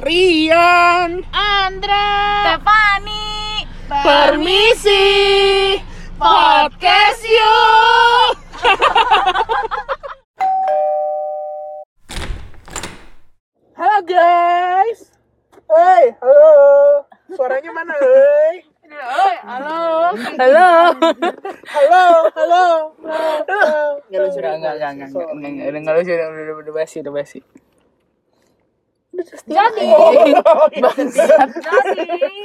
Rian, Andra, Stefani, permisi, podcast yuk. halo guys. Hei, halo. Suaranya mana, hei? halo halo halo halo halo nggak lucu nggak nggak nggak nggak nggak lucu udah udah basi udah basi udah jadi,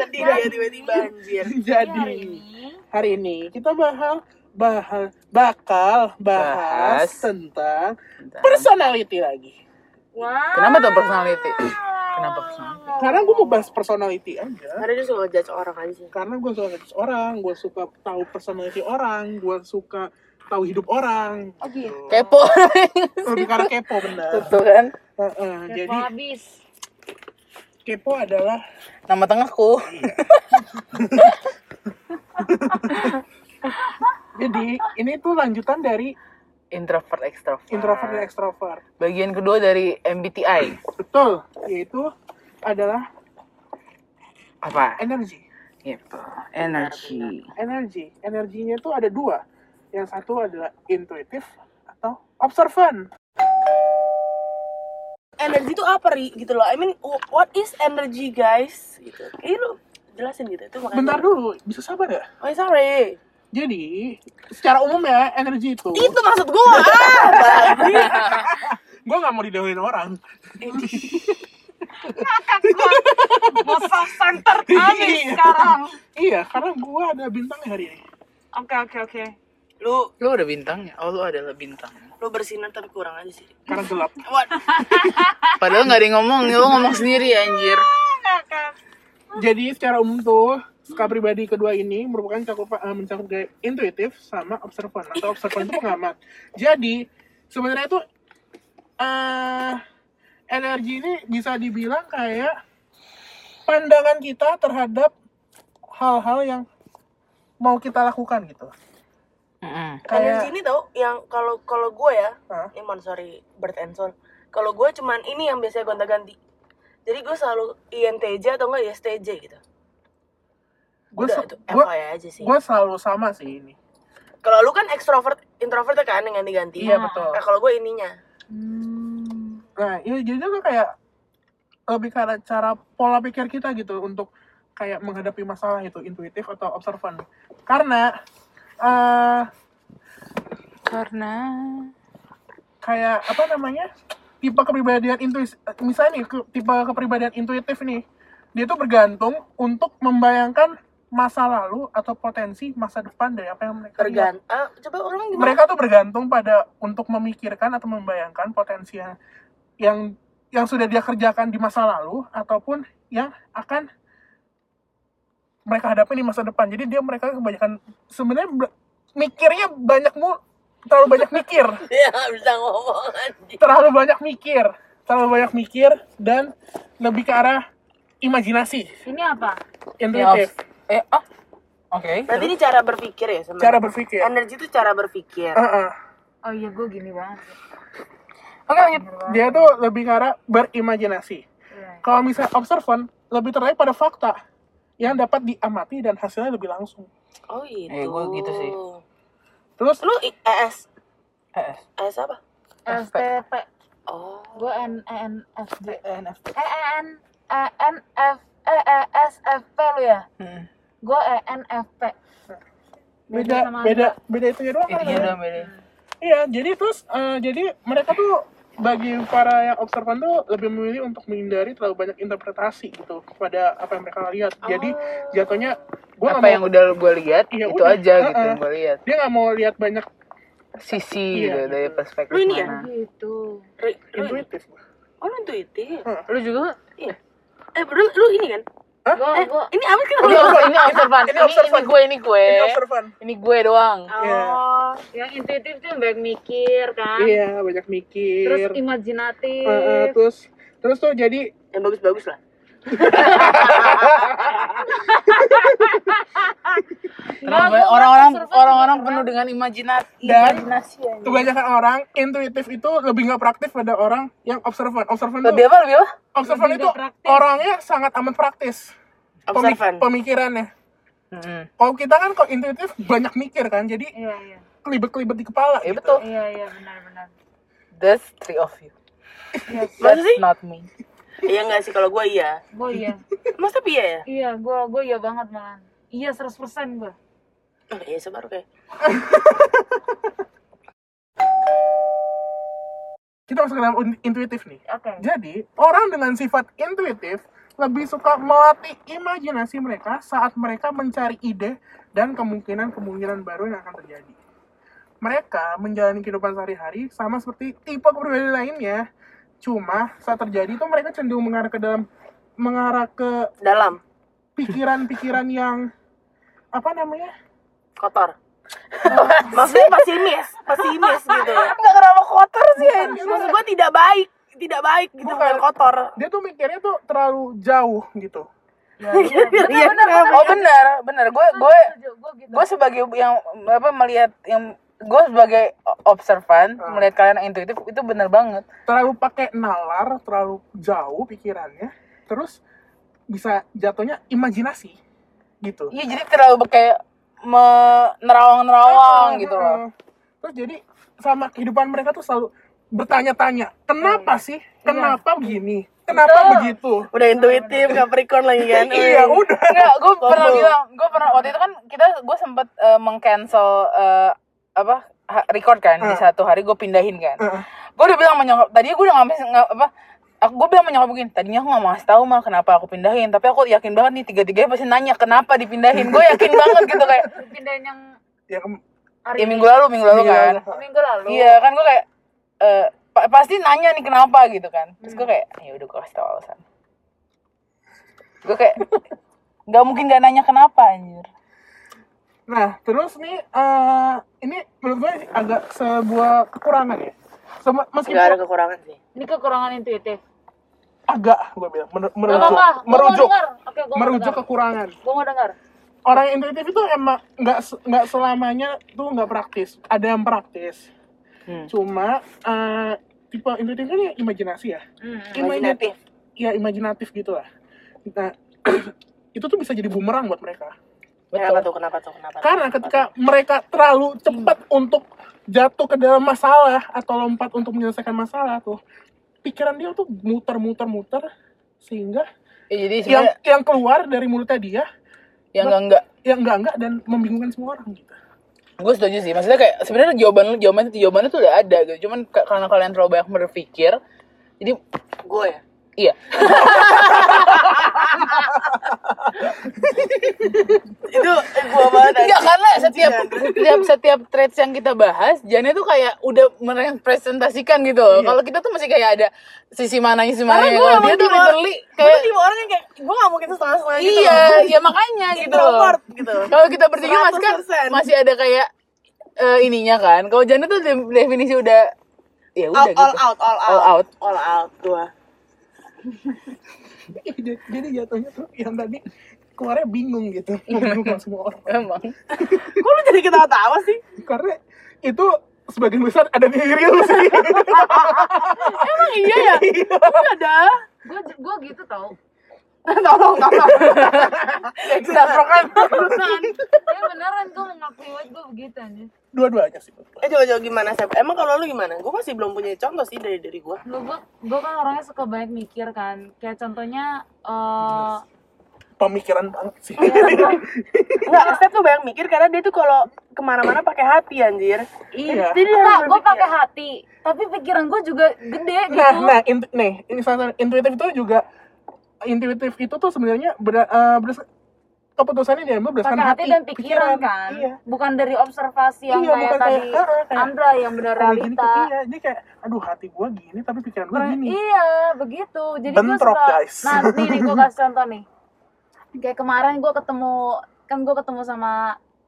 Sedih ya tiba-tiba anjir. Jadi hari ini kita bahas bahas bakal bahas Bahas. tentang personality lagi. wow, Kenapa tuh personality? Kenapa personality? Karena gue mau bahas personality aja. Karena dia suka judge orang aja sih. Karena gue suka ngejudge orang, gue suka tahu personality orang, gue suka tahu hidup orang. oh gitu, Kepo. Lebih karena kepo benar. Betul kan? Heeh, Kepo jadi habis, kepo adalah Nama tengahku. jadi ini tuh lanjutan dari Introvert extrovert. introvert dan extrovert. Bagian kedua dari MBTI. Betul, yaitu adalah Apa? energi. Gitu. Energi. energi energinya tuh ada dua yang satu adalah intuitif atau observan Energi itu apa ri gitu loh. I mean wh- what is energy guys? Gitu. Ini lu jelasin gitu. Itu makanya. bentar dulu bisa sabar ya Oh sorry. jadi secara umum ya energi itu Itu maksud gua. ah, gue nggak mau didahuluin orang center habis Iya. sekarang, iya karena gue ada bintangnya hari ini oke oke oke, Lu Lu ada bintangnya? Oh, lu adalah bintang. lu bersinar tapi kurang aja sih. karena gelap? Padahal nggak ada yang ngomong, lu ngomong sendiri anjir. jadi secara umum tuh suka pribadi kedua ini merupakan cakupan eh, mencakup gaya intuitif sama observan atau observan itu pengamat jadi sebenarnya itu eh energi ini bisa dibilang kayak pandangan kita terhadap hal-hal yang mau kita lakukan gitu Mm-mm. Energi kayak ini tau yang kalau kalau gue ya, Hah? ini mon sorry Bert and Son. Kalau gue cuman ini yang biasanya gonta-ganti. Jadi gue selalu INTJ atau enggak ISTJ gitu. gue itu gue FYI aja sih. gue selalu sama sih ini Kalau lu kan extrovert, introvert kan yang ganti-ganti. iya betul Nah, kalau gue ininya. Nah, iya jadi juga kayak lebih karena cara pola pikir kita gitu untuk kayak menghadapi masalah itu intuitif atau observan. Karena eh Karena kayak apa namanya? tipe kepribadian intuitif misalnya nih ke- tipe kepribadian intuitif nih dia tuh bergantung untuk membayangkan masa lalu atau potensi masa depan dari apa yang mereka lihat. Ah, coba orang gimana? mereka tuh bergantung pada untuk memikirkan atau membayangkan potensi yang yang yang sudah dia kerjakan di masa lalu ataupun yang akan mereka hadapi di masa depan. Jadi dia mereka kebanyakan sebenarnya mikirnya banyak mu terlalu banyak mikir, nggak bisa ngomong terlalu banyak mikir, terlalu banyak mikir dan lebih ke arah imajinasi, ini apa? intuitif, eh oh. Oke. Berarti ini cara berpikir ya sebenarnya. cara berpikir. Energi itu cara berpikir. Heeh. Oh iya gue gini banget, Oke lanjut. Dia tuh lebih ke arah berimajinasi. Iya. Kalau misalnya observan, lebih terkait pada fakta yang dapat diamati dan hasilnya lebih langsung. Oh itu. Eh, gua gitu sih. Terus Lu I- ES Eh, ES apa? STP, Oh. gue N E N F D, ENFP. E N E N F E E S F P lu ya? hmm. Gue E N F P. Beda beda beda itunya doang kan? Udah beda. Iya, jadi terus eh, jadi mereka tuh bagi para yang observan tuh lebih memilih untuk menghindari terlalu banyak interpretasi gitu kepada apa yang mereka lihat. Jadi jatuhnya gua nggak Apa mau yang udah gue lihat Iya, itu udah. aja gitu Heeh. yang gue lihat. dia nggak mau lihat banyak Sisi Iya, gitu dari gitu. perspektif Lu ini ya? mana. Gitu. Ri- lu, intuitif. oh lu intuitif. Lu juga? Iya. Eh, bro, lu ini kan? Gue Eh, ini apa kan? Ini, ini observan. Ini Ini, observan. ini gue, ini gue. Ini observan. Ini gue doang. Iya. Oh, yang intuitif tuh yang banyak mikir kan. Iya, banyak mikir. Terus imajinatif. Eh, eh, terus terus tuh jadi Yang bagus-bagus lah. Orang-orang orang-orang penuh dengan imajinasi Dan imajinasi ya. kebanyakan orang intuitif itu lebih nggak praktis pada orang yang observan. Observan itu Lebih apa lebih apa? observan lebih itu orangnya sangat amat praktis. Pemik- Observan. pemikirannya. Mm-mm. Kalau kita kan kok intuitif banyak mikir kan, jadi Iya iya. kelibet-kelibet di kepala. Iya gitu. betul. Iya iya benar benar. That's three of you. Masa That's not me. Iya nggak sih kalau gue iya. Gue iya. Masa tapi iya ya? Iya, gue gue iya banget malah. Iya 100% gue. Oh, iya sabar oke. Kita masuk ke dalam un- intuitif nih. Oke. Jadi, orang dengan sifat intuitif lebih suka melatih imajinasi mereka saat mereka mencari ide dan kemungkinan-kemungkinan baru yang akan terjadi. Mereka menjalani kehidupan sehari-hari sama seperti tipe kepribadian lainnya. Cuma saat terjadi itu mereka cenderung mengarah ke dalam mengarah ke Dalam pikiran-pikiran yang apa namanya? kotor. Maksudnya pesimis, pesimis gitu. Enggak kenapa kotor sih anjir. Maksud gue tidak baik, tidak baik gitu Bukan. bukan kotor. Dia tuh mikirnya tuh terlalu jauh gitu. Iya, iya. Iya, Benar, benar, Oh benar, benar. Gue gue Gue gitu. gue sebagai yang apa melihat yang gue sebagai observan Ah. melihat kalian yang intuitif itu benar banget. terlalu pakai nalar, terlalu jauh pikirannya, terus bisa jatuhnya imajinasi gitu. Iya jadi terlalu kayak menerawang-nerawang gitu loh. Heeh. Terus jadi sama kehidupan mereka tuh selalu bertanya-tanya, kenapa sih? Kenapa begini? Kenapa Betul. begitu? Udah intuitif, Capricorn lagi kan. Iya, udah. Enggak, gue pernah bilang, gue pernah waktu itu kan kita gue sempet eh, meng-cancel eh, apa ha- record kan di Ah. satu hari gue pindahin kan. Heeh. Gue udah bilang sama nyokap, tadinya gue udah nggak nggak- apa aku gue bilang sama nyokap begini tadinya aku nggak mau ngasih tahu mah kenapa aku pindahin tapi aku yakin banget nih tiga tiganya pasti nanya kenapa dipindahin gue yakin banget gitu kayak pindahin yang Ya, hari ya minggu lalu minggu lalu Minggu kan lalu. minggu lalu. iya kan gue kayak pa- pasti nanya nih kenapa gitu kan terus gue kayak ya udah gue kasih tau alasan gue kayak nggak mungkin nggak nanya kenapa anjir Nah, terus nih, eh, ini menurut gue agak sebuah kekurangan ya. Sem- meskipun Gak ada kekurangan sih. Ini kekurangan intuitif. agak, gue bilang, mer- Gak merujuk, apa-apa. Gue mau merujuk, dengar. Oke, gue mau merujuk dengar. kekurangan. Gue mau dengar. Orang yang intuitif itu emang nggak nggak selamanya tuh nggak praktis. Ada yang praktis. Hmm. Cuma eh, tipe intuitif kan ya imajinasi ya. Hmm. Imajinatif. Ya imajinatif gitu lah. Nah, itu tuh bisa jadi bumerang buat mereka. Kenapa tuh? Kenapa tuh? Kenapa? Karena ketika mereka terlalu cepat untuk jatuh ke dalam masalah atau lompat untuk menyelesaikan masalah tuh, pikiran dia tuh muter-muter-muter sehingga Ya, jadi yang yang keluar dari mulutnya dia yang enggak enggak yang enggak-enggak dan membingungkan semua orang gitu. gue setuju sih maksudnya kayak sebenarnya jawaban jawaban jawabannya tuh udah ada gitu cuman ka- karena kalian terlalu banyak berpikir jadi gue ya. Iya Itu eh, gue banget. Enggak karena setiap setiap setiap traits yang kita bahas, Jane tuh kayak udah merepresentasikan gitu. Iya. Kalau kita tuh masih kayak ada sisi mananya sisi mananya. Kalau dia tuh literally kayak tipe orang yang kayak gue gak mungkin setengah-setengah gitu. iya, loh. ya makanya gitu gitu. Kalau kita bertiga masih kan 100%. masih ada kayak eh, ininya kan. Kalau Jane tuh de- definisi udah ya udah All, gitu. all out, all out, All out. all out gue. Jadi- Jadi jatuhnya tuh yang tadi keluarnya bingung gitu, membingungkan semua orang. Emang. Kok lu jadi ketawa-tawa sih? Karena itu sebagian besar ada di diri lu sih. Emang iya ya? Enggak ada. Gue gue gitu tau. Tolong, tolong. Kesaprokan. Ya beneran gue mengakui banget gue begitu aja. Dua-duanya sih. Eh coba-coba gimana Sep? Emang kalau lu gimana? Gue masih belum punya contoh sih dari dari gue. Gue gue gue kan orangnya suka banyak mikir kan. Kayak contohnya eh Pemikiran banget sih. Enggak, Sep tuh banyak mikir karena dia tuh kalau ke mana-mana pakai hati anjir. Iya. Jadi harus gue pakai hati. Tapi pikiran gue juga gede gitu. Nah, nah, int- nih, ini intuitif itu juga intuitif itu tuh sebenarnya ber, eh, berdasar- keputusannya diambil berdasarkan pakai hati dan pikiran, kan. Iya. Bukan dari observasi yang Iya, kayak bukan tadi kayak, kayak- Andra yang benar Kalau gini tuh, realita. iya, ini kayak aduh hati gua gini tapi pikiran gua Ber- gini. Iya, begitu. Jadi gue suka. guys. Nah, nih nih gue kasih contoh nih. Kayak kemarin gue ketemu kan gue ketemu sama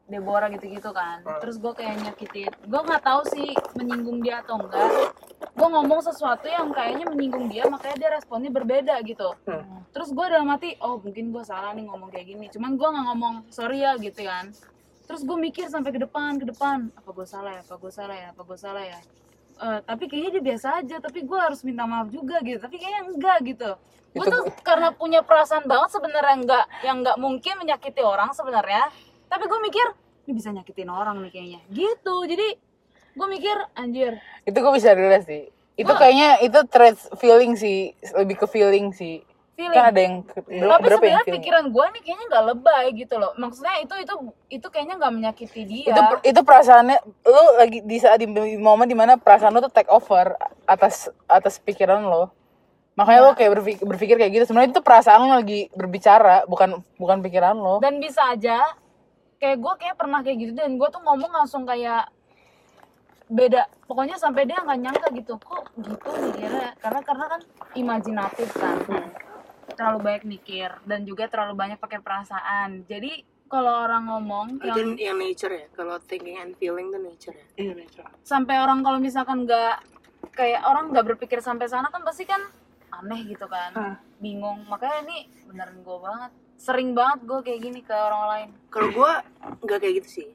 Deborah gitu-gitu kan. Ah. terus gue kayak nyakitin gue nggak tahu sih menyinggung dia atau enggak. Gue ngomong sesuatu yang kayaknya menyinggung dia makanya dia responnya berbeda gitu. Hmm. terus gue dalam hati oh mungkin gue salah nih ngomong kayak gini. Cuman gue nggak ngomong sorry ya gitu kan. Terus gue mikir sampai ke depan ke depan apa gue salah ya? Apa gue salah ya? Apa gue salah ya? Eh, tapi kayaknya dia biasa aja tapi gue harus minta maaf juga gitu. Tapi kayaknya enggak gitu. Gue tuh karena punya perasaan banget sebenarnya enggak yang enggak mungkin menyakiti orang sebenarnya tapi gue mikir ini bisa nyakitin orang nih kayaknya gitu jadi gue mikir anjir Itu gue bisa relate sih. Itu Wah. kayaknya itu traits feeling sih, lebih ke feeling sih. feeling Kan ada yang tapi sebenarnya pikiran gue nih kayaknya nggak lebay gitu loh maksudnya itu itu itu kayaknya nggak menyakiti dia Itu itu perasaannya lu lagi di saat di momen di mana perasaan lu tuh take over atas atas pikiran lo. Makanya Iya. lu kayak berpikir, berpikir kayak gitu. Sebenarnya itu perasaan lu lagi berbicara, bukan bukan pikiran lo. dan bisa aja kayak gue kayak pernah kayak gitu dan gue tuh ngomong langsung kayak beda. Pokoknya sampai dia nggak nyangka gitu kok gitu mikirnya? Karena karena kan imajinatif kan. Terlalu banyak mikir dan juga terlalu banyak pakai perasaan. Jadi kalau orang ngomong itu yang yang nature ya? Kalau thinking and feeling tuh nature ya? Iya nature. sampai orang kalau misalkan nggak kayak orang nggak berpikir sampai sana kan pasti kan aneh gitu kan. Ah. bingung. Makanya ini beneran gue banget sering banget gue kayak gini ke orang lain. Kalau gua nggak kayak gitu sih.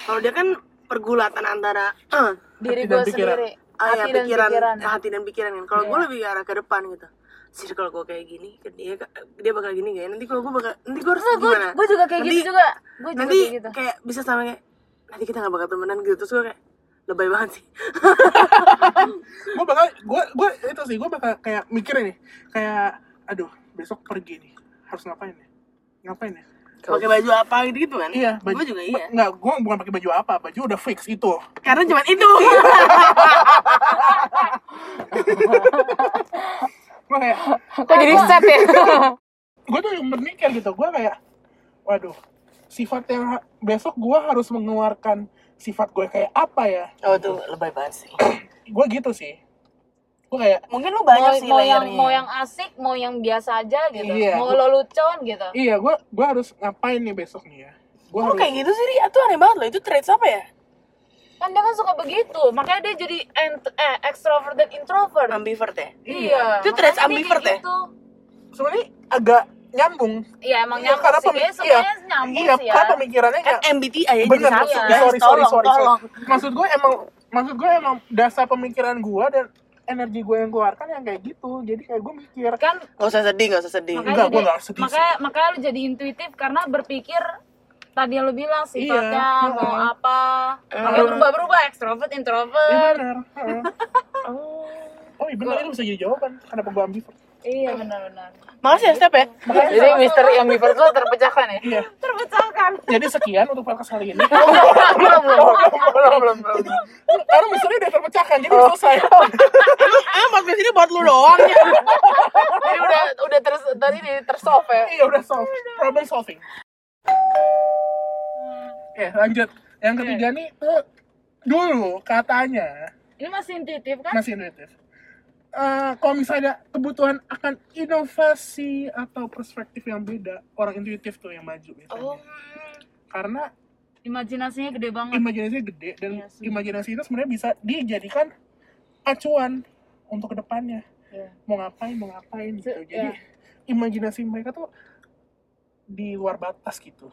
Kalau dia kan pergulatan antara eh, diri Hati dan gue sendiri. Ah, ya, hati dan pikiran, pikiran. hati dan pikiran. Kan kalau gue Iya. lebih ke arah ke depan gitu. Sih kalau gue kayak gini dia dia bakal gini gak ya? Nanti kalau gue bakal nanti gue harus gue gimana? gue juga kayak Nanti- gitu juga. Gue juga nanti kayak gitu. kayak bisa sama kayak nanti kita gak bakal temenan gitu. Terus gue kayak lebay banget sih. Gue bakal gue gue itu sih gue bakal kayak mikir nih kayak aduh besok pergi nih harus ngapain ya? Ngapain ya? Pakai baju apa gitu gitu kan? Iya baju gue juga iya. nggak gue bukan pakai baju apa baju udah fix itu. Karena cuma itu. Gue kayak Kok jadi set ya? gue tuh berpikir gitu gue kayak waduh sifat yang besok gue harus mengeluarkan sifat gue kayak apa ya? Oh tuh lebay banget sih. Gue gitu sih gue kayak mungkin lu mau, banyak sih mau yang mau yang asik mau yang biasa aja gitu Iya, mau gua- lelucon gitu iya gue gue harus ngapain nih besok nih ya gue Kok harus kayak gitu sih Ria? Itu aneh banget loh. Itu traits apa ya? kan dia kan suka begitu makanya dia jadi ent- eh, extrovert dan introvert Ambivert ya? iya Itu traits ambivert ya? gitu. sebenarnya agak nyambung iya emang Iya, nyambung karena sih sebenarnya nyambung iya, sih ya karena pemikirannya Kan MBTI ya bener jadi satu ya. sorry sorry Tolong, sorry, tolong. sorry. maksud gue emang maksud gue emang dasar pemikiran gue dan energi gue yang keluarkan yang kayak gitu. Jadi kayak gue mikir kan Gak usah sedih, gak usah sedih. makanya Enggak, jadi, gua nggak sedih makanya makanya lu jadi intuitif karena berpikir tadi yang lu bilang sifatnya Iya, mau apa. Makanya Heeh. berubah berubah extrovert iya introvert benar. Heeh. oh iya benar ini bisa jadi jawaban kenapa gue ambivert iya. Benar benar. Makasih ya Step ya. Jadi misteri ambivert lo terpecahkan ya? iya. Terpecahkan. Jadi sekian untuk podcast kali ini. Belum, belum, belum, belum, belum. karena misteri udah terpecahkan jadi selesai. Emang eh, podcast ini buat lu doang ya? Jadi udah udah ter tadi ini tersolve ya. iya udah solve. Problem solving. Oke lanjut. Yang ketiga nih eh, dulu katanya ini masih intuitif kan? Masih intuitif. Eh, kalau misalnya kebutuhan akan inovasi atau perspektif yang beda, orang intuitif tuh yang maju biasanya. Oh. Karena imajinasinya gede banget imajinasinya gede dan Iya sih. imajinasi itu sebenarnya bisa dijadikan acuan untuk ke depannya. Iya. Mau ngapain, mau ngapain gitu. Jadi iya. imajinasi mereka tuh di luar batas gitu.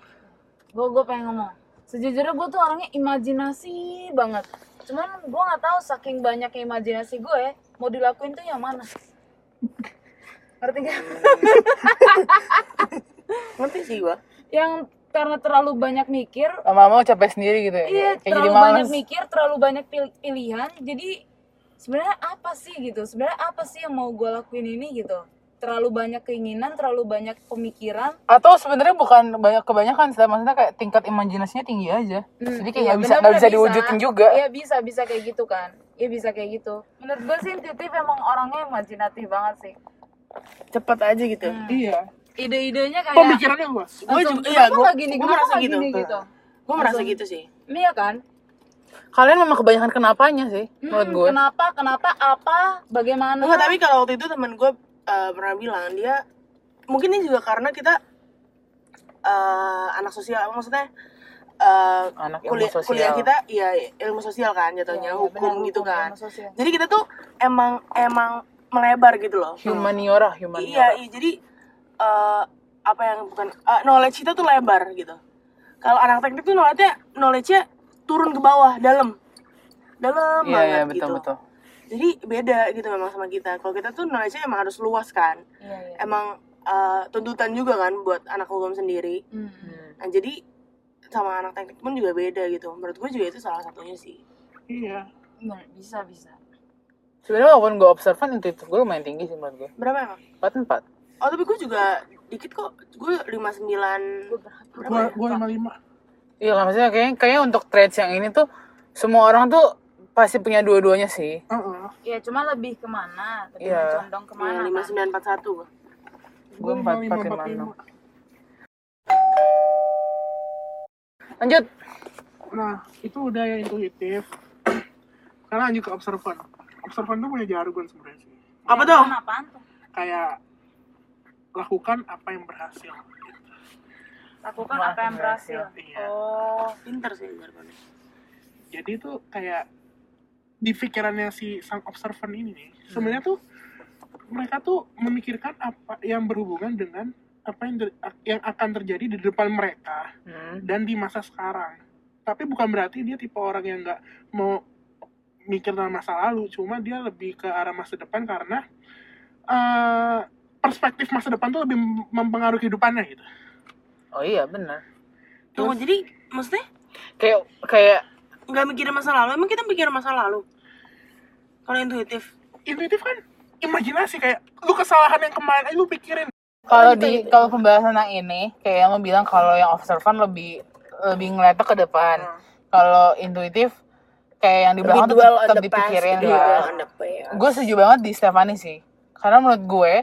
gue gue pengen ngomong sejujurnya gue tuh orangnya imajinasi banget cuman gue nggak tahu saking banyaknya imajinasi gue ya mau dilakuin tuh yang mana ngerti gak? Ngerti sih gua. yang karena terlalu banyak mikir Lama-lama capek sendiri gitu ya. iya Kayak jadi terlalu banyak mikir terlalu banyak pil- pilihan jadi sebenarnya apa sih gitu sebenarnya apa sih yang mau gue lakuin ini gitu terlalu banyak keinginan terlalu banyak pemikiran Atau sebenarnya bukan banyak kebanyakan sih, maksudnya kayak tingkat imajinasinya tinggi aja. Hmm, Jadi kayak iya, nggak bisa nggak benar-benar bisa diwujudin juga. Iya bisa bisa kayak gitu kan. Iya bisa kayak gitu. Menurut gue sih intuitif emang orangnya imajinatif banget sih. Cepet aja gitu. Hmm. Iya. Ide-idenya kayak Pemikirannya luas. Gue juga, iya, gue gini, gue merasa gitu. gini gitu. Gue merasa gitu sih. Iya kan? Kalian memang kebanyakan kenapanya sih, menurut Hmm, gue. Kenapa? Kenapa? Apa? Bagaimana? Enggak, tapi kalau waktu itu temen gue uh, pernah bilang dia mungkin ini juga karena kita uh, anak sosial maksudnya eh, Anak ilmu kuliah sosial. kuliah kita ya ilmu sosial kan jatuhnya Iya, iya, hukum benar, gitu hukum, kan. ilmu jadi kita tuh emang emang melebar gitu loh. Humaniora iya humaniora iya jadi eh, apa yang bukan eh, knowledge kita tuh lebar gitu. Kalau anak teknik tuh knowledge-nya knowledge-nya turun ke bawah dalam. Dalam iya banget iya betul gitu. betul. Jadi beda gitu memang sama kita. Kalau kita tuh knowledge-nya emang harus luas kan. Iya, iya. emang eh, tuntutan juga kan buat anak hukum sendiri. Hmm. nah jadi sama anak teknik pun juga beda gitu. Menurut gue juga itu salah satunya sih. Iya. Bisa bisa. sebenarnya walaupun gue observan intuitif gue lumayan tinggi sih menurut gue berapa emang? Empat empat. Oh tapi gue juga dikit kok. Gue 59 berapa gua ya? gua lima lima. Iya lah maksudnya kayaknya kayaknya untuk traits yang ini tuh semua orang tuh pasti punya dua-duanya sih. Iya, cuma lebih ke mana? Lebih Iya. condong ke mana? Iya, kan? 5941 gue gue empat empat lima enam lanjut. Nah itu udah yang intuitif. Sekarang lanjut ke observan observan tuh punya jargon sebenarnya sih. Apa tuh? Apaan, apaan tuh? kayak lakukan apa yang berhasil. Lakukan Wah, apa yang berhasil. Iya. Oh, pinter sih jargonnya. Jadi itu kayak di pikirannya si sang observan ini nih sebenarnya tuh mereka tuh memikirkan apa yang berhubungan dengan apa yang yang akan terjadi di depan mereka hmm. dan di masa sekarang. Tapi bukan berarti dia tipe orang yang nggak mau mikir tentang masa lalu cuma dia lebih ke arah masa depan karena eh, perspektif masa depan tuh lebih mempengaruhi kehidupannya gitu. Oh iya benar. Tunggu jadi maksudnya? Kayak kayak nggak mikirin masa lalu emang kita mikirin masa lalu? Kalau intuitif. Intuitif kan imajinasi kayak lu kesalahan yang kemarin aja lu pikirin kalau di kalau pembahasan yang ini kayak yang bilang kalau yang observan lebih lebih ngeliatnya ke depan. Kalau intuitif kayak yang di belakang tuh tetap dipikirin gitu, past. gue setuju banget di Stefani sih. Karena menurut gue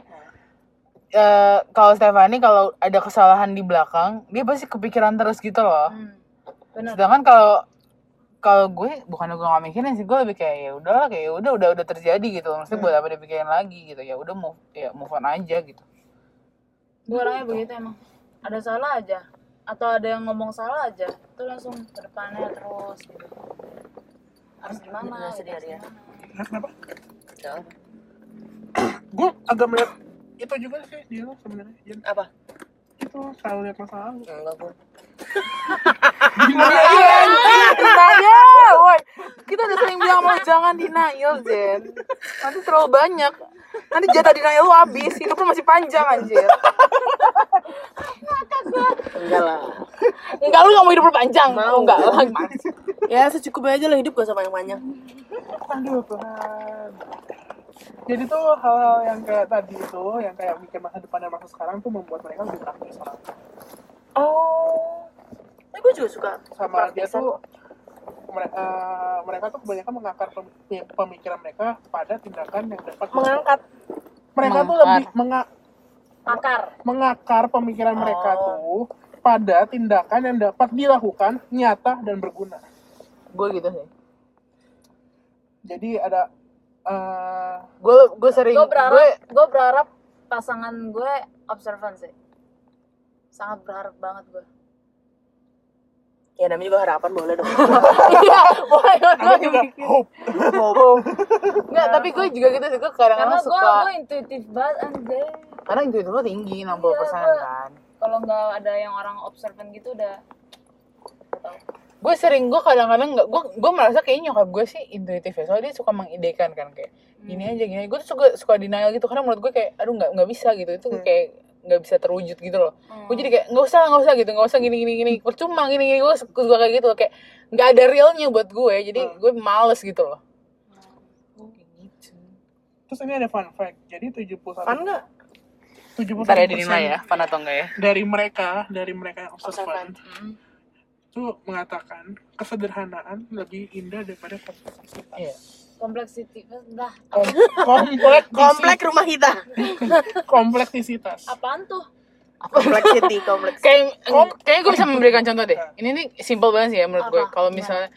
eh, kalau Stefani kalau ada kesalahan di belakang dia pasti kepikiran terus gitu loh. Hmm. benar. sedangkan kalau kalau gue bukan gue gak mikirin sih gue lebih kayak ya udahlah kayak ya udah udah udah terjadi gitu. Maksudnya buat apa dipikirin lagi gitu. Ya udah move ya move on aja gitu Gue orangnya begitu emang. Ada salah aja atau ada yang ngomong salah aja, itu langsung ke depannya terus gitu. Harus gimana? Nggak harus dia. gimana. Nah, kenapa gue agak melihat itu juga sih dia sebenarnya Jen. apa itu selalu lihat masa lalu enggak gue denial woi. Kita udah sering bilang mau jangan denial Jen. Nanti terlalu banyak. Nanti jatah denial lu habis hidup lu masih panjang anjir. Enggak lah. Enggak lu gak mau hidup lu panjang. Mau. enggak lah ya secukupnya aja lah hidup gak usah banyak-banyak. Aduh Tuhan. Jadi tuh hal-hal yang kayak tadi itu yang kayak mikir masa depan dan masa sekarang tuh membuat mereka lebih praktis orang oh. Tapi gue juga suka sama dia tuh mereka mereka tuh kebanyakan mengakar pem- pemikiran mereka pada tindakan yang dapat mengangkat mereka tuh Mengakar. lebih menga- Akar. mengakar pemikiran mereka Oh. tuh pada tindakan yang dapat dilakukan nyata dan berguna gue gitu sih jadi ada eh, gue gue sering Gue gue berharap, gue berharap pasangan gue observan sih. Sangat berharap banget gue. Ya namanya juga harapan boleh dong. Iya boleh namanya juga hope. Enggak, tapi gue juga gitu sih gue kadang-kadang Karena gue suka gue intuitif banget anjay. karena intuitif lo tinggi 60% Iya, gua- kan. Kalau nggak ada yang orang observan gitu udah nggak gue sering gue kadang-kadang nggak gue gue merasa kayaknya nyokap gue sih intuitif ya soalnya dia suka mengidekan kan kayak gini aja gini gue tuh suka suka denial gitu karena menurut gue kayak aduh nggak nggak bisa gitu. Itu kayak nggak bisa terwujud gitu loh. Gue jadi kayak nggak usah nggak usah gitu. Nggak usah gini gini gini. Percuma gini gini. Gue suka kayak gitu loh. Kayak nggak ada realnya buat gue. Jadi gue males gitu loh. Terus ini ada fun fact. Jadi 71 kan nggak? 71 Ntar ya dinilai ya. Fun atau enggak ya? dari mereka dari mereka yang observan Observan. itu mengatakan kesederhanaan lebih indah daripada kompleksitas iya Kompleksiti dah. Kom- komplek komplek rumah kita. Kompleksitas. Apaan tuh? complexity kompleks kayak kayaknya gue bisa memberikan contoh deh. Ini nih simple banget sih ya menurut gue kalau misalnya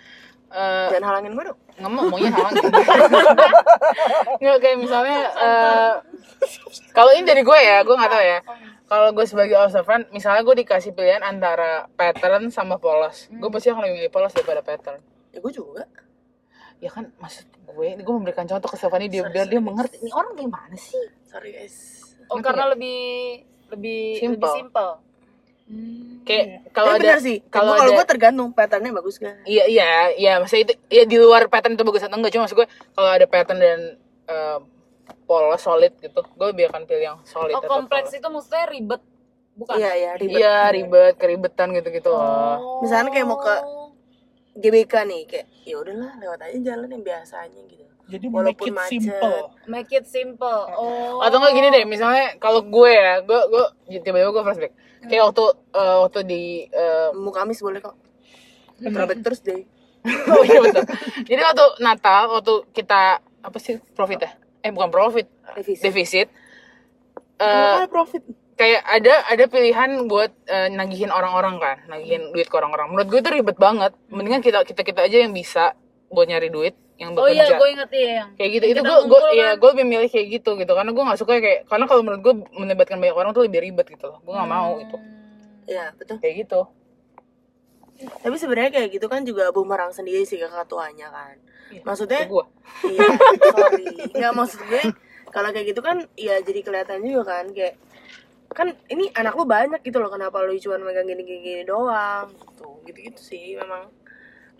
eh, jangan halangin gue dong. nggak mau maunya sama nggak kayak misalnya eh, kalau ini dari gue ya gue nggak tahu ya. Kalau gue sebagai observan misalnya gue dikasih pilihan antara pattern sama polos. Gue pasti akan lebih milih polos daripada pattern. Ya gue juga. Ya kan maksud gue ini gue memberikan contoh ke Stefani dia biar dia mengerti ini orang gimana sih Sorry guys. Oh Ngerti karena nggak? lebih lebih Simple. lebih simple. kayak kalau ada sih. kalau Kalau ada gue tergantung patternnya bagus gak. iya iya iya maksudnya itu ya di luar pattern itu bagus atau enggak cuma maksud gue kalau ada pattern dan eh, polos solid gitu gue lebih akan pilih yang solid Oh kompleks polos. itu maksudnya ribet, bukan? Iya iya ribet. iya ribet keribetan gitu gitu loh Misalnya kayak mau ke GBK nih kayak ya udahlah lewat aja jalan yang biasanya gitu. Jadi make Walaupun it macet. simple. Make it simple. Oh. atau enggak gini deh misalnya kalau gue ya gue gue tiba-tiba gue flashback kayak waktu eh, waktu di eh, Mau Kamis boleh kok. Throwback terus deh. oh iya betul jadi waktu Natal waktu kita apa sih profit ya eh bukan profit Defisit. defisit eh, Makanya profit. Kayak ada ada pilihan buat eh, nagihin orang-orang kan nagihin duit ke orang-orang. Menurut gue itu ribet banget. Mendingan kita kita kita aja yang bisa buat nyari duit yang Oh iya, bekerja. gue inget iya yang. kayak gitu yang itu gue gue ya gue lebih milih kayak gitu gitu. Karena gue nggak suka kayak karena kalau menurut gue melibatkan banyak orang tuh lebih ribet gitu loh. Gue nggak mau Hmm. itu Iya betul. kayak gitu. Tapi sebenarnya kayak gitu kan juga bumerang sendiri sih ke ketuanya kan. Maksudnya gue iya sorry. Nggak maksud gue kalau kayak gitu kan ya jadi kelihatan juga kan kayak kan ini anak lu banyak gitu loh kenapa lu cuma megang gini gini, gini doang? Gitu gitu gitu sih memang.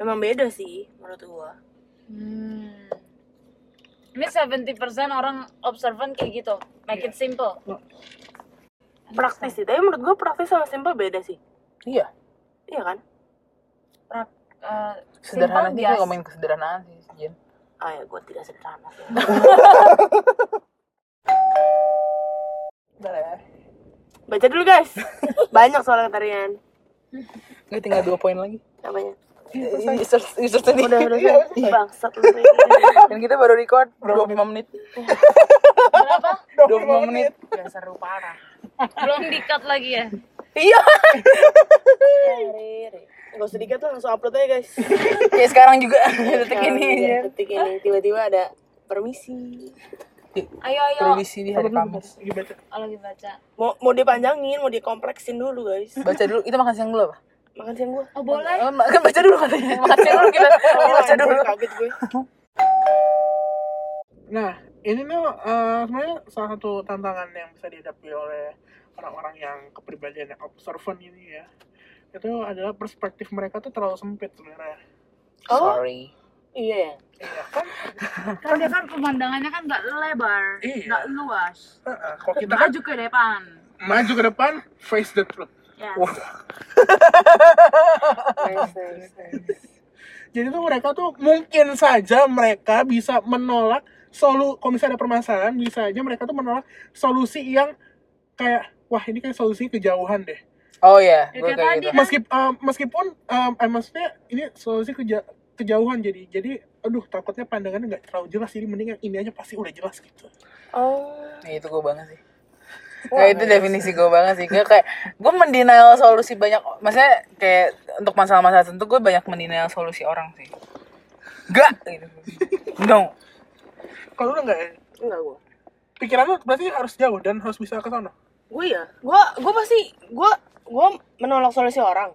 Memang beda sih menurut gua. Hmm. Ini 70% orang observant kayak gitu. Make it simple. praktis sih tapi menurut gua praktis sama simple beda sih. Iya. Iya kan? Pra- eh, sederhana sih kita ngomongin kesederhanaan sih Jen ah ya gua tidak sederhana sih udah lah ya baca dulu guys. Banyak soal tarian. Gue tinggal dua poin lagi. Namanya user user tadi udah udah udah. Bangsat lu dan kita baru record 25 menit. Berapa? 25 menit. Ya seru parah. Belum di-cut lagi ya? iya. Gak usah dikat tuh langsung upload aja guys. Ya sekarang juga. Detik ini ya. detik ini. Tiba-tiba ada permisi Ayo, ayo. Provisi di hari Kamis Lagi baca. Oh, lagi baca. mau mau dipanjangin mau dikompleksin dulu guys baca dulu kita makan siang dulu apa makan siang gua Oh, boleh. Oh, kan baca dulu katanya makan siang dulu kita kita baca dulu kaget gue Nah, ini tuh eh, sebenarnya salah satu tantangan yang bisa dihadapi oleh orang-orang yang kepribadian yang observant ini ya. Itu adalah perspektif mereka tuh terlalu sempit sebenarnya. oh sorry iya ya Iya kan? Kan dia kan pemandangannya kan nggak lebar, Iya. nggak luas. Heeh, Kalau kita kan Maju ke depan. maju ke depan, face the truth. Ya. nice nice nice Jadi tuh mereka tuh mungkin saja mereka bisa menolak solu kalau misalnya ada permasalahan bisa aja mereka tuh menolak solusi yang kayak wah ini kayak solusi kejauhan deh. oh ya Ya, kayak tadi gitu kan. Meskip, eh, meskipun em, eh, maksudnya ini solusi keja- kejauhan jadi jadi aduh takutnya pandangannya nggak terlalu jelas jadi mending yang ini aja pasti udah jelas gitu. oh Nah, itu gue banget sih Nah, itu definisi gue banget sih. Gue kayak gue mendenial solusi banyak. Maksudnya kayak untuk masalah-masalah tertentu gue banyak mendenial solusi orang sih. Gak gitu. No. Kalau lu nggak ya, enggak gua pikiran lu berarti harus jauh dan harus bisa ke sana. gue ya gue gue pasti gue gue menolak solusi orang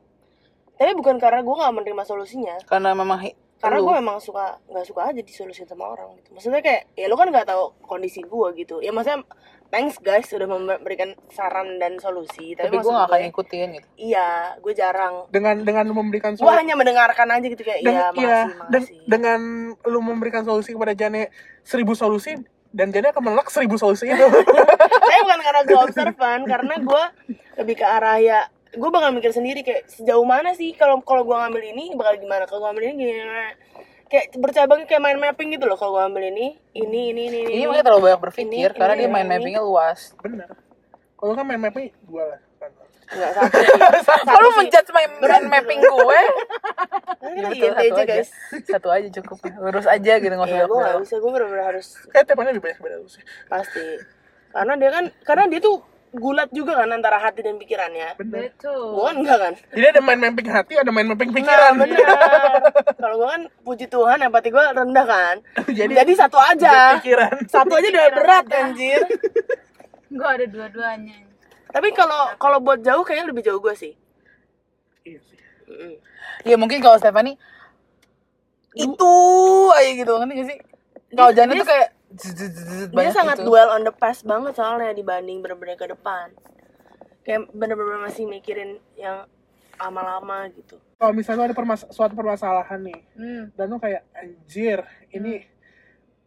tapi bukan karena gue nggak menerima solusinya. Karena memang karena gue memang suka nggak suka aja disolusin sama orang gitu. Maksudnya kayak ya lu kan nggak tahu kondisi gue gitu. Ya maksudnya thanks guys sudah memberikan saran dan solusi tapi, tapi gue gak akan gue, ngikutin gitu. iya gue jarang. Dengan dengan lu memberikan gue solusi hanya mendengarkan aja gitu kayak iya iya, makasih dan- makasih. dengan lu memberikan solusi kepada Jane seribu solusi dan Jane akan menolak seribu solusi itu. tapi bukan karena gue observan karena gue lebih ke arah ya gue bakal mikir sendiri kayak sejauh mana sih kalau kalau gue ngambil ini bakal gimana kalau gue ngambil ini gimana kayak bercabang kayak main mapping gitu look kalau gue ambil ini ini ini ini Ini makanya terlalu banyak berpikir Ini- karena ini, dia main ini. mappingnya luas. Bener. Kalau kan main mapnya dua lah. nggak satu sih Kalau menjudge main, main mapping gue, ya betul, satu aja guys Satu aja cukup. Lurus aja gitu nggak usah ya gue nggak belok-belok. bisa gue bener-bener harus Kayak temanya lebih banyak beda solusi. pasti karena dia kan karena dia tuh gulat juga kan antara hati dan pikirannya Bener. Betul. gue kan enggak kan Jadi ada main mapping hati, ada main mapping Nah, pikiran. bener. Kalau gue kan puji Tuhan empati gue rendah kan. Jadi- Jadi, satu aja. pikiran. Satu aja udah berat anjir. Gue ada dua-duanya. Tapi kalau kalau buat jauh kayaknya lebih jauh gue sih. Iya sih. Ya mungkin kalau Stephanie itu aja gitu kan gak sih? Kalau Jana dia- tuh kayak Dia banyak sangat gitu. dwell on the past banget soalnya dibanding bener-bener ke depan. Kayak bener-bener masih mikirin yang lama-lama gitu. Kalau misalnya ada permas suatu permasalahan nih, Hmm. dan lu kayak anjir, ini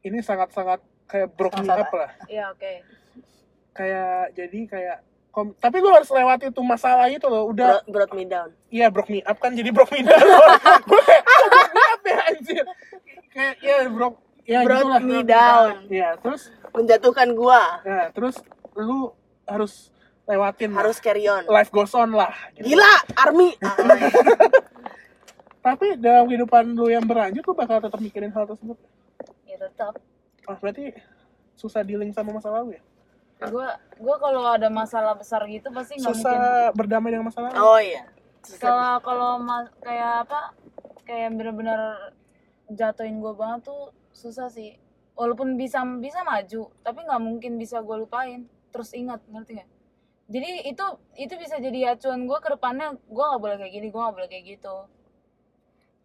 ini sangat-sangat kayak broke me Sangat- up lah. Iya oke. Kayak jadi kayak kom- tapi lu harus lewati tuh masalah itu loh. Udah Brought, brought me down. Iya broke me up kan jadi broke me down. Gue kayak ah, broke me up ya anjir. Kayak ya broke ya Brought gitulah. me down. Iya, terus Menjatuhkan gua. ya terus lu harus lewatin lah. Harus carry on. life goes on lah. gitu. Gila, army. Tapi dalam kehidupan lu yang berlanjut lu bakal tetap mikirin hal tersebut. Ya tetap. Ah, berarti susah dealing sama masa lalu ya? Gue gue kalau ada masalah besar gitu pasti nggak Susah mungkin. berdamai dengan masa lalu. oh iya. Kalau kalau kayak apa? Kayak bener-bener jatuhin gue banget tuh susah sih. Walaupun bisa bisa maju, tapi nggak mungkin bisa gue lupain. Terus ingat, ngerti gak? Jadi itu itu bisa jadi acuan gue ke depannya. Gue nggak boleh kayak gini, gue nggak boleh kayak gitu.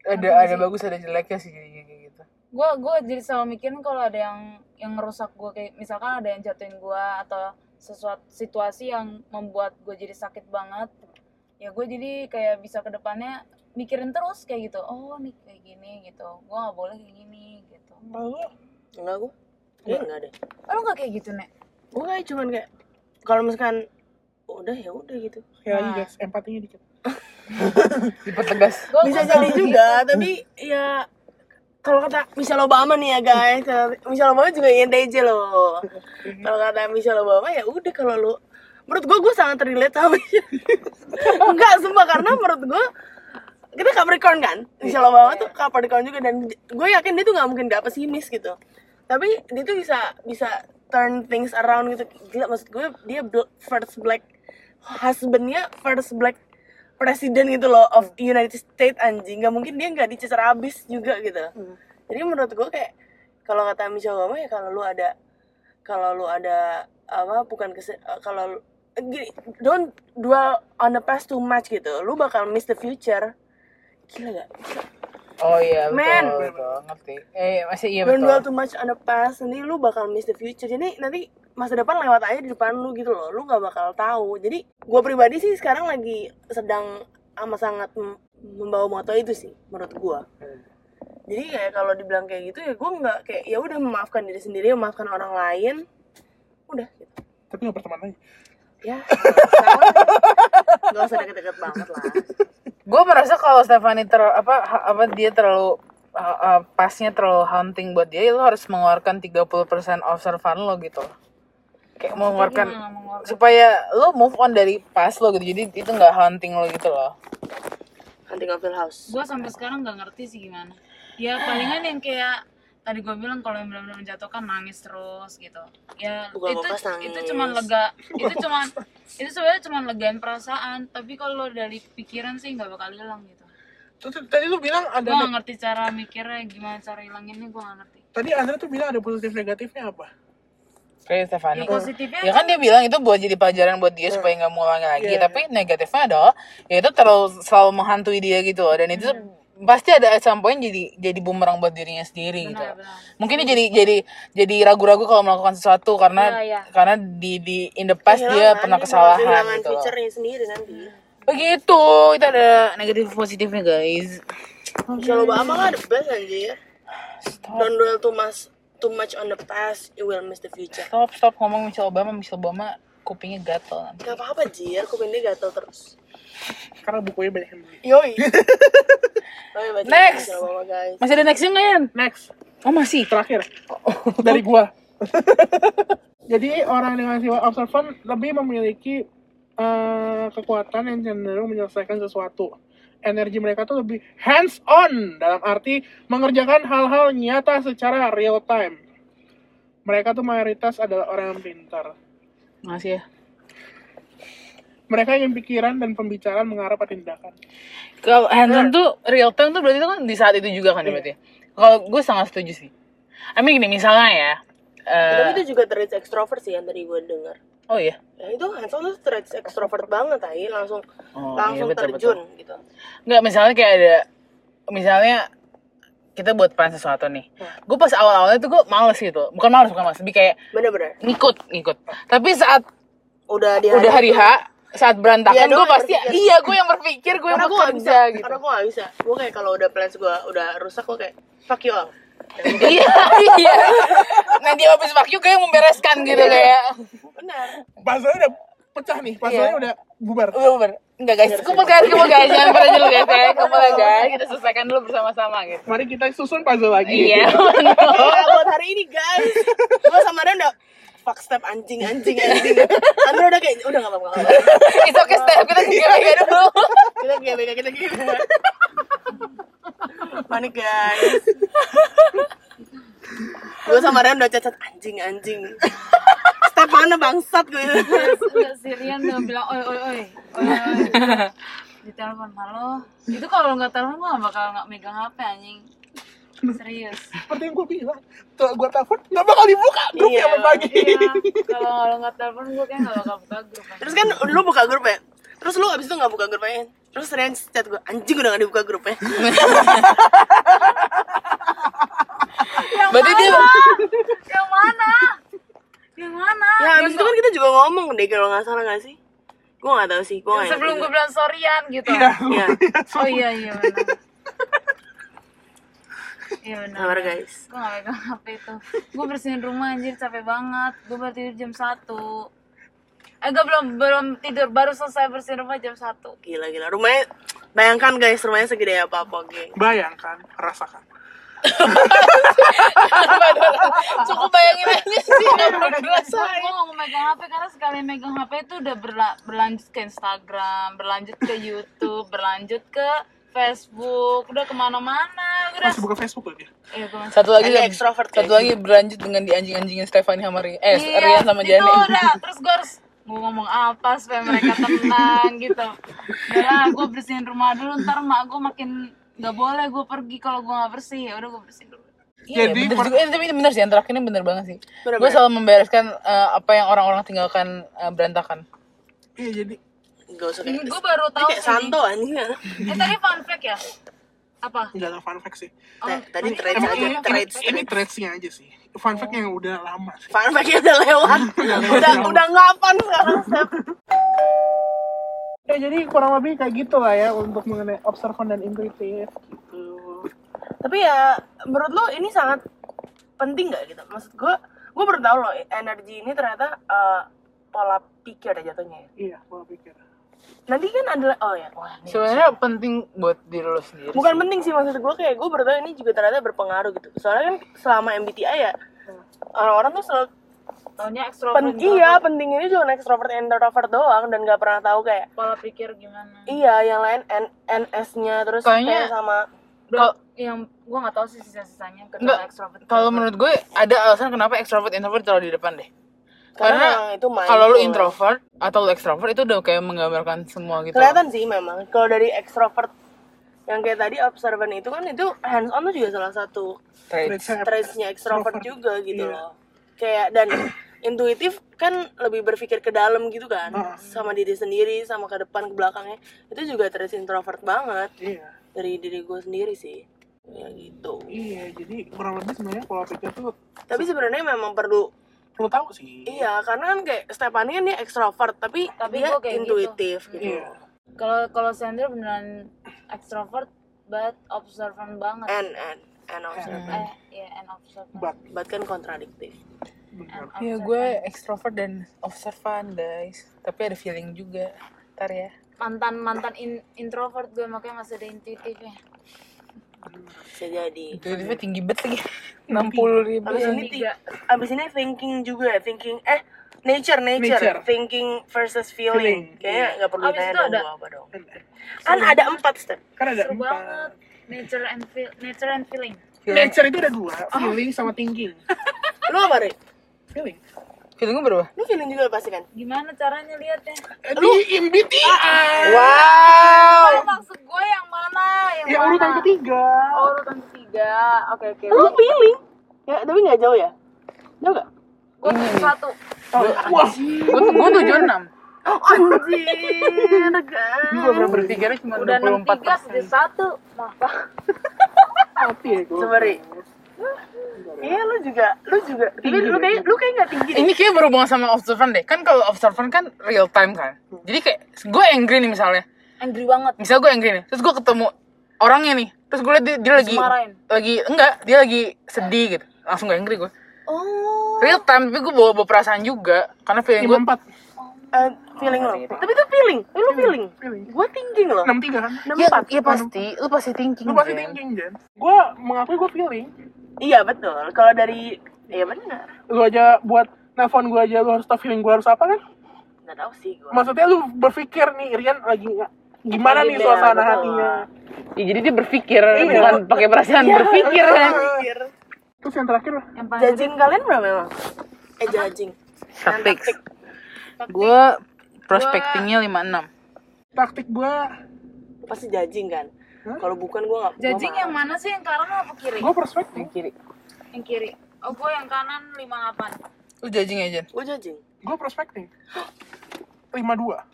Ada Ngerti ada sih? bagus ada jeleknya sih kayak kayak gitu. gue gue jadi selalu mikirin kalau ada yang yang ngerusak gue kayak misalkan ada yang jatuhin gue atau sesuatu situasi yang membuat gue jadi sakit banget ya gue jadi kayak bisa ke depannya mikirin terus kayak gitu oh nih kayak gini gitu gue nggak boleh kayak gini gitu Lalu Enggak. Gue enggak deh. oh, lo nggak kayak gitu nek Gue kayak cuman kayak kalau misalkan udah ya udah gitu. ya Nah. guys, empatinya dikit. Dipertegas. Bisa jadi juga, tapi ya kalau kata Michelle Obama nih ya guys, kalau Michelle Obama juga INTJ loh. Kalau kata Michelle Obama ya udah kalau lu menurut gue gue sangat relate sama Michelle. Enggak, sumpah karena menurut gue kita Capricorn kan? Michelle Obama tuh Capricorn juga dan gue yakin dia tuh nggak mungkin gak pesimis gitu. Tapi dia tuh bisa bisa turn things around gitu. Gila maksud gue dia first black husbandnya first black presiden gitu loh of United States anjing. Nggak mungkin dia nggak dicecer habis juga gitu. Jadi menurut gue kayak kalau kata Michelle Obama ya kalau lu ada kalau lu ada apa bukan kese- eh, kalau gini don't dwell on the past too much gitu. Lu bakal miss the future gila gak? Oh iya betul. Men. betul. Ngerti. Eh masih iya don't dwell betul. too much on the past nanti lu bakal miss the future jadi nanti masa depan lewat aja di depan lu gitu loh lu nggak bakal tahu jadi gue pribadi sih sekarang lagi sedang amat sangat mem- membawa moto itu sih menurut gue jadi kayak kalau dibilang kayak gitu ya gue nggak kayak ya udah memaafkan diri sendiri memaafkan orang lain udah gitu Tapi nggak berteman lagi. Ya nggak usah deket-deket banget lah Gue merasa kalau Stephanie ter apa apa dia terlalu uh, uh, pasnya terlalu hunting buat dia, lo harus mengeluarkan 30% observan lo gitu. Kayak mengeluarkan Gimana mengeluarkan? supaya lo move on dari pas lo gitu. Jadi itu nggak hunting lo gitu loh. hunting of Hill House gue sampai sekarang nggak ngerti sih gimana ya palingan yang kayak tadi gue bilang kalau yang benar-benar menjatuhkan nangis terus gitu ya Bukan itu itu cuman lega itu cuman itu sebenarnya cuman legain perasaan tapi kalau dari pikiran sih nggak bakal hilang gitu tadi lu bilang ada gue nggak ngerti cara mikirnya gimana cara hilanginnya gue nggak ngerti tadi Andre tuh bilang ada positif negatifnya apa? Kayak Stephanie. ya positifnya Ya kan dia bilang itu buat jadi pelajaran buat dia supaya nggak mengulangi lagi. Iya. Tapi negatifnya adalah ya itu terlalu selalu menghantui dia gitu loh. Dan itu pasti ada at some point jadi jadi bumerang buat dirinya sendiri gitu. benar benar Mungkin dia jadi jadi jadi ragu-ragu kalau melakukan sesuatu karena Iya, iya. karena di di in the past dia Kehilangan, pernah dia kesalahan kehilangan gitu. future-nya sendiri nanti Begitu, itu ada negatif positifnya guys. Michelle Obama kan the best anjir don't dwell too much too much on the past you will miss the future Stop stop ngomong Michelle Obama, Michelle Obama kupingnya gatel nanti. Gak apa-apa Jir, kuping dia gatel terus Karena bukunya banyak yang beli. Yoi Oh, baca Next. Masih ada nextnya nggak Yan? Next, Oh masih. terakhir dari gua. Jadi orang dengan sifat observan lebih memiliki eh, kekuatan yang cenderung menyelesaikan sesuatu. Energi mereka tuh lebih hands on dalam arti mengerjakan hal-hal nyata secara real time. Mereka tuh mayoritas adalah orang yang pintar. Masih ya. Mereka yang pikiran dan pembicaraan mengarah pada tindakan. Kalau hands-on tuh real time tuh berarti itu kan di saat itu juga kan ya berarti. Kalau gue sangat setuju sih. I mean gini misalnya ya. eh, Tapi itu juga terlihat ekstrovert sih yang tadi gue denger Oh iya. Ya itu Hansel tuh traits extrovert banget tai langsung Oh, langsung iya, betul, terjun gitu. Nggak, misalnya kayak ada misalnya kita buat plan sesuatu nih. Gue pas awal-awalnya tuh gue males gitu. Bukan males, bukan males. Lebih kayak Bener-bener. ngikut, ngikut. Tapi saat Udah di udah hari H, saat berantakan Iya, gue pasti berpikir. iya gue yang berpikir, gue yang gue gak bisa bekerja gitu. karena gue gak bisa gue kayak kalau udah plans gue udah rusak gue kayak fuck you all iya, iya. Nanti habis fuck you kayak membereskan gitu kayak. benar puzzle udah pecah nih puzzle Iya. udah bubar Udah, udah. Enggak guys, kumpul guys, kumpul guys, jangan pada dulu guys ya, kumpul ya guys, kita selesaikan dulu bersama-sama gitu. mari kita susun puzzle lagi Iya, ya, buat hari ini guys gue sama Ren udah fuck step anjing anjing anjing. Andra udah kayak udah gak apa-apa nggak apa-apa. itu oke step. Kita juga dulu. kita GBK kita GBK panik guys. Gue sama Ren udah cacat anjing anjing. Step mana bangsat gue Enggak si Rian udah bilang oi oi oi oi oi. Di telepon halo. Itu kalau nggak telepon gue nggak bakal nggak megang hp anjing serius. Seperti yang gue bilang? Tuh gue telepon nggak bakal dibuka grupnya Iya. apa pagi. iya. Kalau kalau nggak telepon gue kayak nggak bakal buka grup. Terus kan lu buka grup ya terus lu abis itu gak buka grupnya? Terus Ren chat gue anjing udah gak dibuka grupnya? Yang Berarti dia yang mana? Yang mana? Ya abis itu kan kita juga ngomong deh kalau nggak salah gak sih? Gue gak tahu sih gue Yang sebelum gue bilang sorryan gitu. Iya. Iya. oh iya iya benar iya benar. Sabar guys. Gue gak megang hp itu. Gue bersihin rumah anjir capek banget. Gue baru tidur jam 1 eh gue belum belum tidur. Baru selesai bersihin rumah jam 1 gila gila rumahnya bayangkan guys rumahnya segede apa apa geng bayangkan rasakan. Cukup bayangin aja sih gue gak mau megang HP karena sekali megang HP itu udah berla- berlanjut ke Instagram, berlanjut ke YouTube, berlanjut ke Facebook, udah ke mana-mana, udah. masih buka Facebook lagi Iya, gue. Satu lagi Agak extrovert, satu lagi berlanjut dengan di anjing-anjingin Stefani sama Rian. Eh, Iya, Rian sama Jane. udah. Terus gue harus mau ngomong apa supaya mereka tenang gitu. Udah lah, gue bersihin rumah dulu. Ntar mak gue makin gak boleh gue pergi kalau gue gak bersih. Ya udah gue bersihin dulu. Iya, Jadi, bener per- juga. Eh, tapi ini bener sih, yang terakhir ini bener banget sih. Gue selalu membereskan eh, apa yang orang-orang tinggalkan eh, berantakan. iya jadi gak usah kayak gue baru tahu kayak sih. Santo anjing Eh tadi fun fact ya? Apa? nggak ada fun fact sih. Nah, tadi Emang aja ini, traits ini, traitsnya aja sih. Fun fact yang udah lama sih. Fun fact-nya udah lewat. Udah udah nggak fun sekarang Step. ya jadi kurang lebih kayak gitu lah ya untuk mengenai observan dan intuitif gitu. Tapi ya menurut lo ini sangat penting gak gitu? Maksud gue gue baru tahu loh energi ini ternyata eh, pola pikir ya jatuhnya ya. iya gua pikir nanti kan adalah oh ya wah, ini. Sebenarnya penting buat diri lo sendiri. bukan sih. penting sih maksud gue kayak gue tahu ini juga ternyata berpengaruh gitu soalnya kan selama MBTI ya orang-orang tuh selalu Taunya ekstrovert. pen iya penting ini cuma extrovert introvert doang dan gak pernah tahu kayak Pola pikir gimana? iya yang lain N NS-nya terus Kayaknya- kayak sama Udah, yang gue gak tahu sih sisa-sisanya kedua ekstrovert. Kalau menurut gue ada alasan kenapa extrovert introvert taruh di depan deh. Karena, Karena itu main Kalau lu introvert atau lu extrovert itu udah kayak menggambarkan semua gitu. kelihatan sih memang. Kalau dari extrovert yang kayak tadi observant itu kan itu hands on tuh juga salah satu Traits. Traitsnya extrovert juga gitu Iya. loh. Kayak dan intuitif kan lebih berpikir ke dalam gitu kan. Heeh. sama diri sendiri sama ke depan ke belakangnya. Itu juga traits introvert banget. Iya. Dari diri gue sendiri sih. Ya gitu. Iya jadi kurang lebih sebenarnya pola pikir tuh tapi sebenarnya memang perlu perlu tahu sih iya karena kan kayak Stephanie kan dia extrovert tapi, Tapi dia kayak intuitif gitu, iya Kalau kalau Sandra beneran ekstrovert, but observant banget. and and and observant eh, iya, and observant. but but kan kontradiktif And Iya observant. gue extrovert dan observan guys. Tapi ada feeling juga. Ntar ya. mantan mantan in- introvert gue makanya masih ada intuitifnya. Bisa jadi Tiba-tiba tinggi banget lagi. 60 ribu. abis ini tiga. ti- abis ini thinking juga ya thinking eh nature nature, Nature. thinking versus feeling, Feeling, kayaknya nggak perlu Abis dong apa dong kan ada empat step kan ada Seru empat banget. Nature and feel, nature and feeling. nature itu ada dua feeling sama thinking lu apa Ri? feeling Feeling gue berapa? lu feeling juga pasti kan Gimana caranya lihatnya? Di MBTI Wow. Oh, maksud gue yang mana? Yang ya mana? urutan ketiga Oh, urutan ketiga. Oke, oke. lu feeling ya tapi nggak jauh ya jauh nggak Gue tujuh satu. Wah, gue gue tujuh enam Anjir, guys. gue bener berpikirnya cuma Udah dua puluh enam empat tiga tujuh satu. Maaf. mati ya gue. Sorry. Iya lu juga, lu juga. Tapi lu kayak lu kayak nggak tinggi deh. ini kayak berhubungan sama observan deh kan kalau observan kan real time kan jadi kayak gue angry nih misalnya Angry banget. misal gue angry nih terus gue ketemu orangnya nih terus gue liat dia, dia lagi marahin. lagi enggak dia lagi sedih gitu langsung gak angry gue Oh. real time tapi gue bawa, bawa perasaan juga karena feeling gue empat, Eh, feeling lo. Tapi itu feeling. Eh, lu feeling. Gue thinking loh. enam tiga kan? ya, ya pasti lu pasti thinking Lu pasti Jen. thinking, Jen. Gue mengakui gue feeling. Iya betul. Kalau dari Iya benar. Lu aja buat nelfon gue aja, lu harus tau feeling gue harus apa kan? Nggak tahu sih gue. Maksudnya lu berpikir nih, Rian lagi nggak- gimana Lagi nih suasana betul. hatinya. ya, jadi dia berpikir Iya. bukan pakai perasaan berpikir kan Pikir. Terus yang terakhir, Yang paling Judging kalian berapa memang? Eh judging. taktik gue prospectingnya 56 taktik gue, Pasti judging kan? Kalau bukan gue nggak. Judging yang mana sih? Yang kanan apa kiri? gue perspektif. kiri Yang kiri. Oh, gue yang kanan 58. lu judging aja Gue judging. Gue perspektif. Lima dua.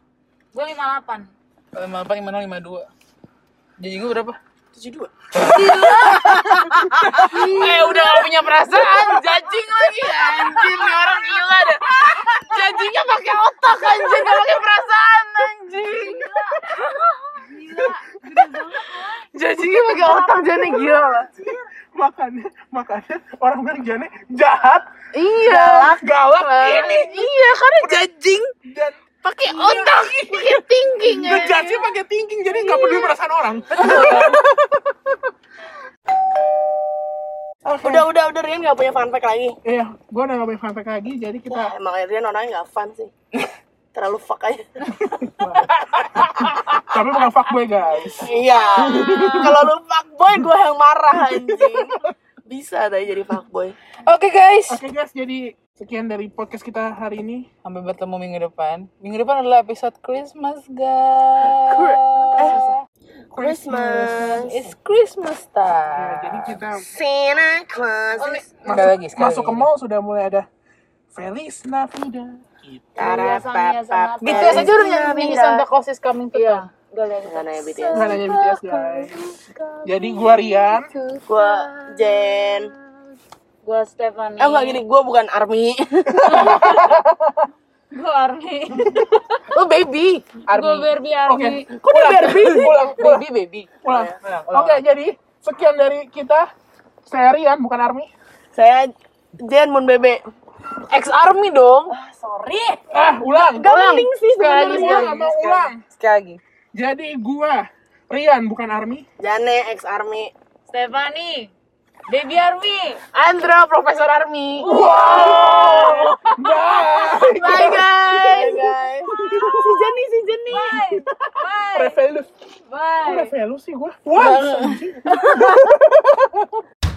Gue 58. 58 50 52 judging gue berapa Tujuh dua. eh udah gak punya perasaan judging lagi anjir nih orang gila dah judgingnya pakai otak anjir gak pakai perasaan anjing judgingnya pakai otak jadi gila. Lah Makanya, makanya orang bilang Jane jahat, iya. Galak, ini. iya karena judging Dan pakai otak pakai thinking ngejudge pakai thinking, jadi nggak peduli perasaan orang. Oke. Udah udah udah Rian nggak punya fact lagi. Iya, gue udah gak punya fact lagi, jadi kita Wah, emang Rian orangnya nggak fun sih. Terlalu fuck aja. tapi bukan fuckboy guys. Iya. Kalau lu fuckboy gue yang marah anjing. Bisa tadi jadi fuckboy. oke guys Oke guys, jadi sekian dari podcast kita hari ini. sampai bertemu minggu depan minggu depan adalah episode Christmas guys Christmas. It's Christmas Ya, time. jadi kita Santa Claus. is- Sekali lagi, masuk ke mall sudah mulai ada Feliz Navidad. Gitu. Tarapapap. BTS aja udah nyanyi Santa Claus is coming to Iya. town. Gak nanya BTS. Nggak nanya BTS guys. Jadi gua Rian. Gue Jen. Gue Stephanie. Eh enggak gini, gue bukan Army. Gue Army. Oh baby, Gue Army. Barbie Oke. Army. Kok dia Barbie? Ulang, ulang, Baby baby. ulang. Ulang, ulang. Oke, jadi sekian dari kita. Saya Rian, bukan Army. Saya Jen Moon Bebe. Ex Army dong. Sorry. Ah, ulang. Gak penting sih Sekali lagi, sebenarnya. Gua nggak mau ulang. Sekali lagi. Jadi gua Rian, bukan Army. Jane ex Army. Stephanie. Baby Army. Andra Profesor Army. Wow. Bye. Bye guys. Bye guys. Si Jenny, si Jenny. Bye. Revelus. Kok Bye. Revelus sih gua? Wah.